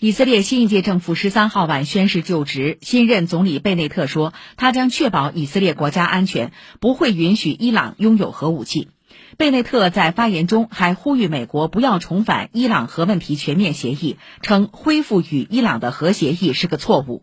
以色列新一届政府十三号晚宣誓就职新任总理贝内特说他将确保以色列国家安全不会允许伊朗拥有核武器。贝内特在发言中还呼吁美国不要重返伊朗核问题全面协议称恢复与伊朗的核协议是个错误。